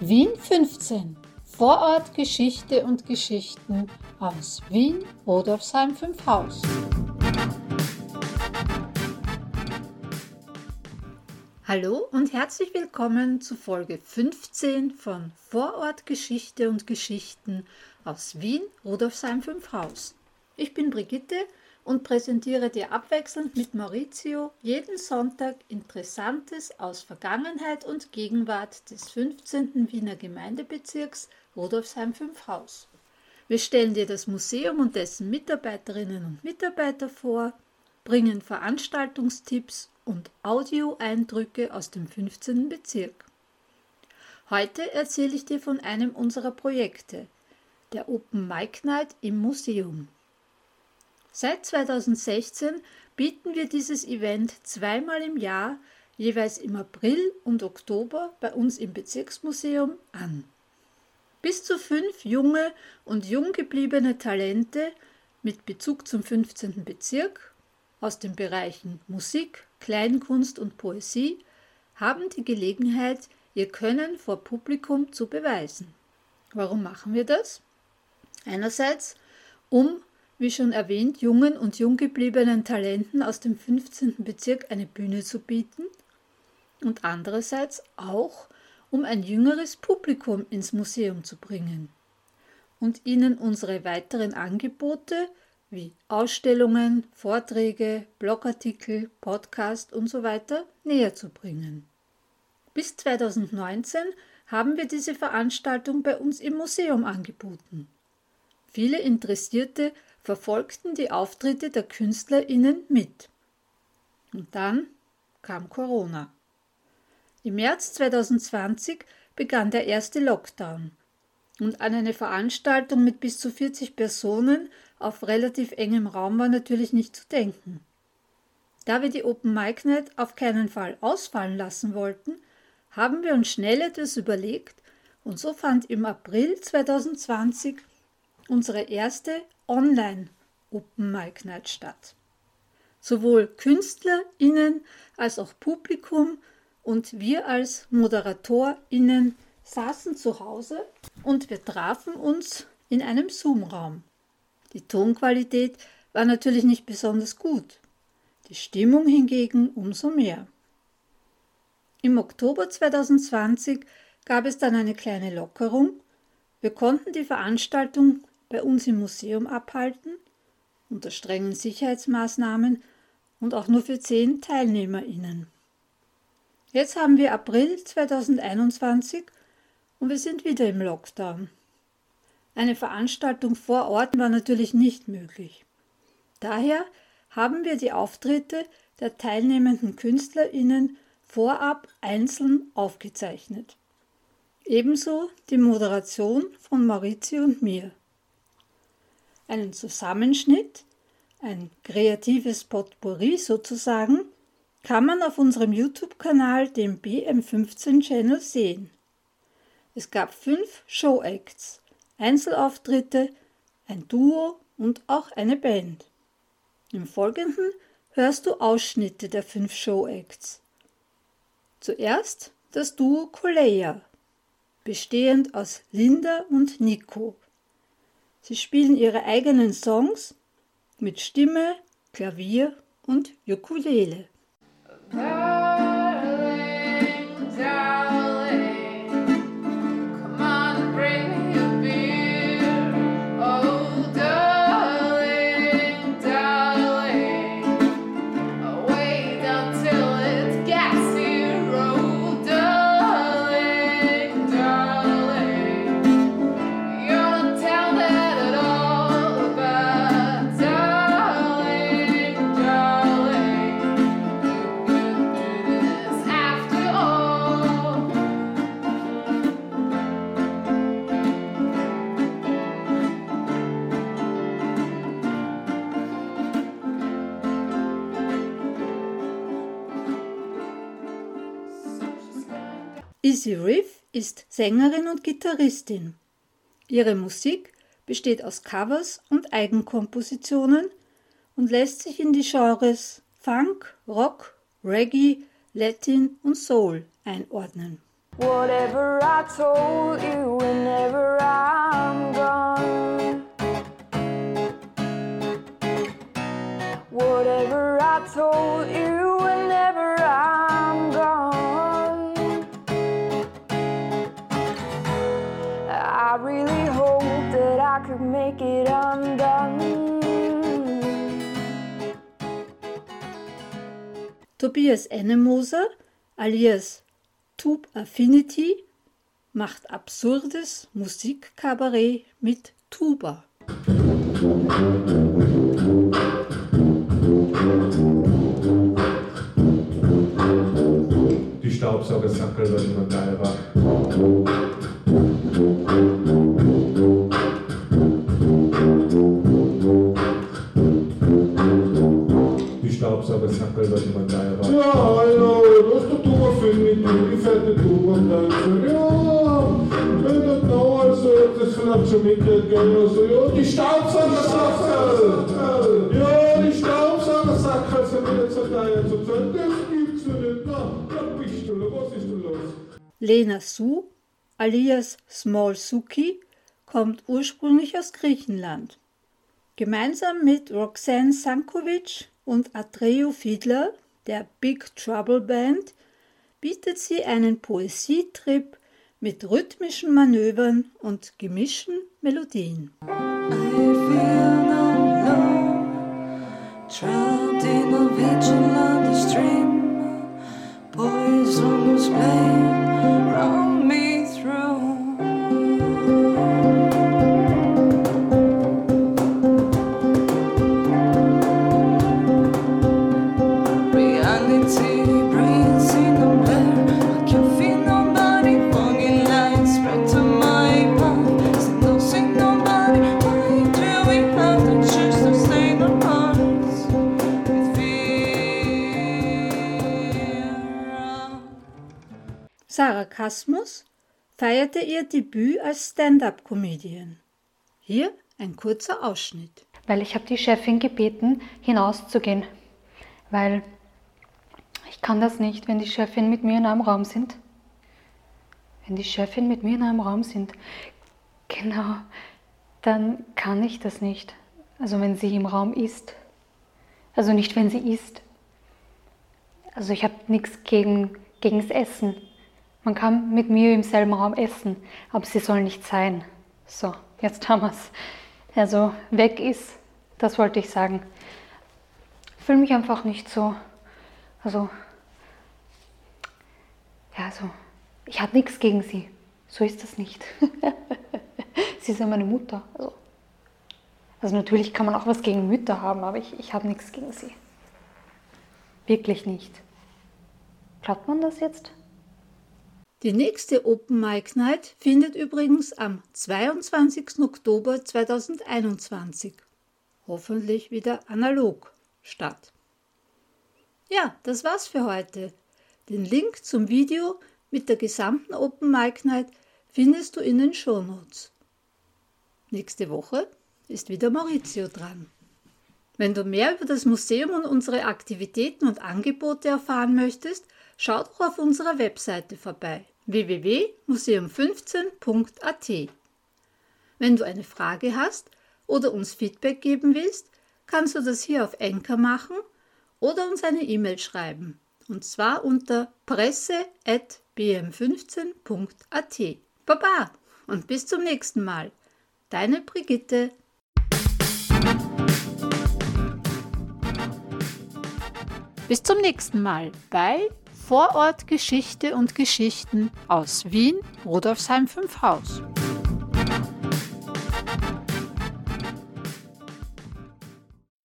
Wien 15. Vorort Geschichte und Geschichten aus Wien, Rodolfsheim 5 Haus. Hallo und herzlich willkommen zu Folge 15 von Vorort Geschichte und Geschichten aus Wien, Rudolfsheim 5 Haus. Ich bin Brigitte und präsentiere dir abwechselnd mit Maurizio jeden Sonntag Interessantes aus Vergangenheit und Gegenwart des 15. Wiener Gemeindebezirks Rudolfsheim 5 Haus. Wir stellen dir das Museum und dessen Mitarbeiterinnen und Mitarbeiter vor, bringen Veranstaltungstipps und Audioeindrücke aus dem 15. Bezirk. Heute erzähle ich dir von einem unserer Projekte, der Open Mic Night im Museum. Seit 2016 bieten wir dieses Event zweimal im Jahr, jeweils im April und Oktober bei uns im Bezirksmuseum an. Bis zu fünf junge und jung gebliebene Talente mit Bezug zum 15. Bezirk aus den Bereichen Musik, Kleinkunst und Poesie haben die Gelegenheit, ihr Können vor Publikum zu beweisen. Warum machen wir das? Einerseits, um wie schon erwähnt, jungen und jung gebliebenen Talenten aus dem 15. Bezirk eine Bühne zu bieten und andererseits auch, um ein jüngeres Publikum ins Museum zu bringen und ihnen unsere weiteren Angebote wie Ausstellungen, Vorträge, Blogartikel, Podcast usw. So näher zu bringen. Bis 2019 haben wir diese Veranstaltung bei uns im Museum angeboten. Viele Interessierte verfolgten die Auftritte der KünstlerInnen mit. Und dann kam Corona. Im März 2020 begann der erste Lockdown und an eine Veranstaltung mit bis zu 40 Personen auf relativ engem Raum war natürlich nicht zu denken. Da wir die Open Mic Night auf keinen Fall ausfallen lassen wollten, haben wir uns schnell etwas überlegt und so fand im April 2020 unsere erste Online Open Mic Night statt. Sowohl KünstlerInnen als auch Publikum und wir als ModeratorInnen saßen zu Hause und wir trafen uns in einem Zoom-Raum. Die Tonqualität war natürlich nicht besonders gut, die Stimmung hingegen umso mehr. Im Oktober 2020 gab es dann eine kleine Lockerung. Wir konnten die Veranstaltung bei uns im Museum abhalten, unter strengen Sicherheitsmaßnahmen und auch nur für zehn TeilnehmerInnen. Jetzt haben wir April 2021 und wir sind wieder im Lockdown. Eine Veranstaltung vor Ort war natürlich nicht möglich. Daher haben wir die Auftritte der teilnehmenden KünstlerInnen vorab einzeln aufgezeichnet. Ebenso die Moderation von Maurizio und mir einen Zusammenschnitt, ein kreatives Potpourri sozusagen, kann man auf unserem YouTube-Kanal, dem BM15 Channel, sehen. Es gab fünf Show-Acts, Einzelauftritte, ein Duo und auch eine Band. Im Folgenden hörst du Ausschnitte der fünf Show-Acts. Zuerst das Duo Koleya, bestehend aus Linda und Nico. Sie spielen ihre eigenen Songs mit Stimme, Klavier und Ukulele. Izzy Riff ist Sängerin und Gitarristin. Ihre Musik besteht aus Covers und Eigenkompositionen und lässt sich in die Genres Funk, Rock, Reggae, Latin und Soul einordnen. Whatever I told you whenever I'm gone. Whatever I told you could make it undone. Tobias Ennemoser alias Tube Affinity macht absurdes Musikkabarett mit Tuba. Die Staubsaugersackel wird immer geiler. Wird immer geiler. Ja, hallo, das ist der Tuba Finity, die fette Tuba-Tänzer. Ja, wenn das noch also, das vielleicht schon mitgekriegt, also, ja, die Staubsaugersackel. Ja, die Staubsaugersackel sind wieder zu teuer zu zahlen. Das gibt's ja nicht. Na, da bist du, was ist denn los? Lena Su alias Small Suki kommt ursprünglich aus Griechenland. Gemeinsam mit Roxanne Sankovic und Atreo Fiedler, der Big Trouble Band, bietet sie einen Poesietrip mit rhythmischen Manövern und gemischten Melodien. I Sarah Kasmus feierte ihr Debüt als Stand-up-Comedian. Hier ein kurzer Ausschnitt. weil ich habe die Chefin gebeten, hinauszugehen, weil ich kann das nicht, wenn die Chefin mit mir in einem Raum sind. Wenn die Chefin mit mir in einem Raum sind, genau, dann kann ich das nicht. Also wenn sie im Raum ist. Also nicht, wenn sie isst. Also ich habe nichts gegen gegens Essen. Man kann mit mir im selben Raum essen, aber sie soll nicht sein. So, jetzt haben wir es. Also weg ist, das wollte ich sagen. Fühle mich einfach nicht so. Also, ja, also, ich habe nichts gegen sie. So ist das nicht. sie ist ja meine Mutter. Also, also natürlich kann man auch was gegen Mütter haben, aber ich, ich habe nichts gegen sie. Wirklich nicht. Glaubt man das jetzt? Die nächste Open Mic Night findet übrigens am 22. Oktober 2021, hoffentlich wieder analog, statt. Ja, das war's für heute. Den Link zum Video mit der gesamten Open Mic Night findest du in den Shownotes. Nächste Woche ist wieder Maurizio dran. Wenn du mehr über das Museum und unsere Aktivitäten und Angebote erfahren möchtest, schau doch auf unserer Webseite vorbei www.museum15.at. Wenn du eine Frage hast oder uns Feedback geben willst, kannst du das hier auf Enker machen oder uns eine E-Mail schreiben. Und zwar unter presse.bm15.at. Baba und bis zum nächsten Mal. Deine Brigitte. Bis zum nächsten Mal bei Vorort Geschichte und Geschichten aus Wien, Rudolfsheim 5 Haus.